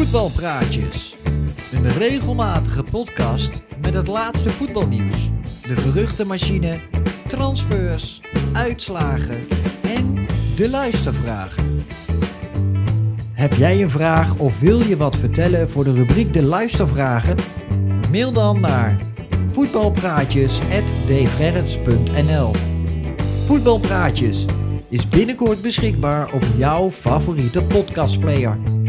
Voetbalpraatjes. Een regelmatige podcast met het laatste voetbalnieuws. De geruchtenmachine, transfers, uitslagen en de luistervragen. Heb jij een vraag of wil je wat vertellen voor de rubriek De Luistervragen? Mail dan naar voetbalpraatjes.dgerrits.nl Voetbalpraatjes is binnenkort beschikbaar op jouw favoriete podcastplayer.